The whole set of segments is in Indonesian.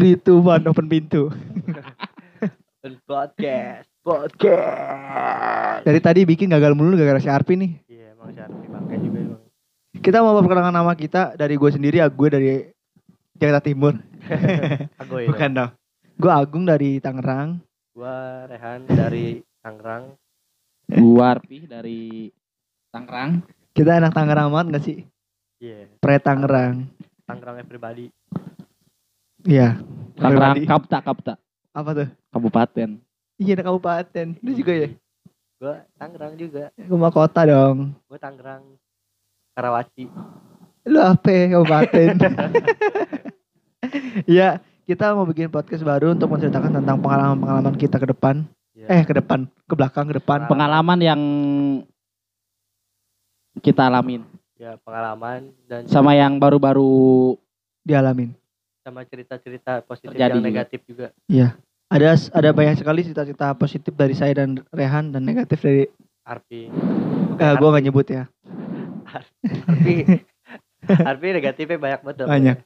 Three, two, one, open pintu. podcast podcast Dari tadi bikin gagal mulu gara-gara si Arpi nih. iya emang Syarfi pakai juga emang Kita mau perkenalkan nama kita dari gue sendiri, ya gue dari Jakarta Timur. aku ya Bukan dong. Gue Agung dari Tangerang. gua Rehan dari Tangerang Gua Arpi dari Tangerang. Kita anak Tangerang banget gak sih? iya Pre Tangerang. Tangerang everybody Iya. Tangerang. Kapta Kapta Apa tuh? Kabupaten. Iya, ada kabupaten. Lu juga ya? gua Tangerang juga Gue mau kota dong. gua Tangerang Karawaci Lu apa ya, kabupaten? Iya, kita mau bikin podcast baru untuk menceritakan tentang pengalaman-pengalaman kita ke depan. Iya. Eh, ke depan, ke belakang, ke depan. Pengalaman yang kita alamin ya pengalaman dan sama yang baru-baru Dialamin. Sama cerita-cerita positif Terjadi yang juga. negatif juga Ada ada banyak sekali cerita-cerita positif dari saya dan Rehan dan negatif dari Arpi eh, gue gak nyebut ya. Arpi Arpi negatifnya banyak banget Banyak.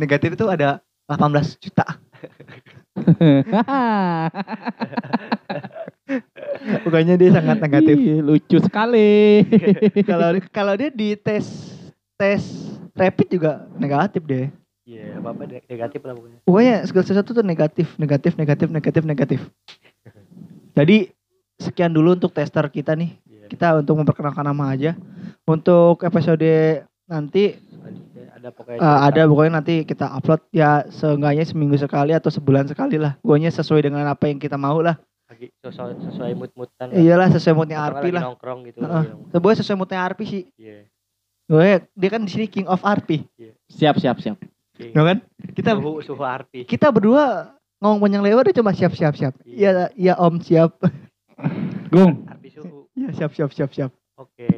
Negatif itu ada 18 juta. Bukannya dia sangat negatif. Ih, lucu sekali. Kalau kalau dia di tes tes rapid juga negatif deh. Iya apa apa negatif lah pokoknya Pokoknya segala sesuatu tuh negatif, negatif, negatif, negatif, negatif. Jadi sekian dulu untuk tester kita nih. Iya. Kita untuk memperkenalkan nama aja. Untuk episode nanti ada pokoknya cerita. ada pokoknya nanti kita upload ya seenggaknya seminggu sekali atau sebulan sekali lah. Pokoknya sesuai dengan apa yang kita mau lah. lagi sesuai sesuai mood moodan Iyalah sesuai moodnya Arpi lah. nongkrong gitu. Sebuah sesuai moodnya Arpi sih. iya Gue dia kan di sini King of Arpi, siap siap siap. Oke. ya kan? Kita suhu suhu Arpi kita berdua ngomong panjang lebar dia cuma siap siap siap. Iya iya Om siap. Gung. Arpi suhu Iya siap siap siap siap. oke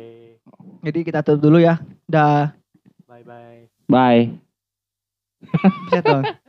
Jadi kita tutup dulu ya. Dah. bye bye Bye. Bisa dong.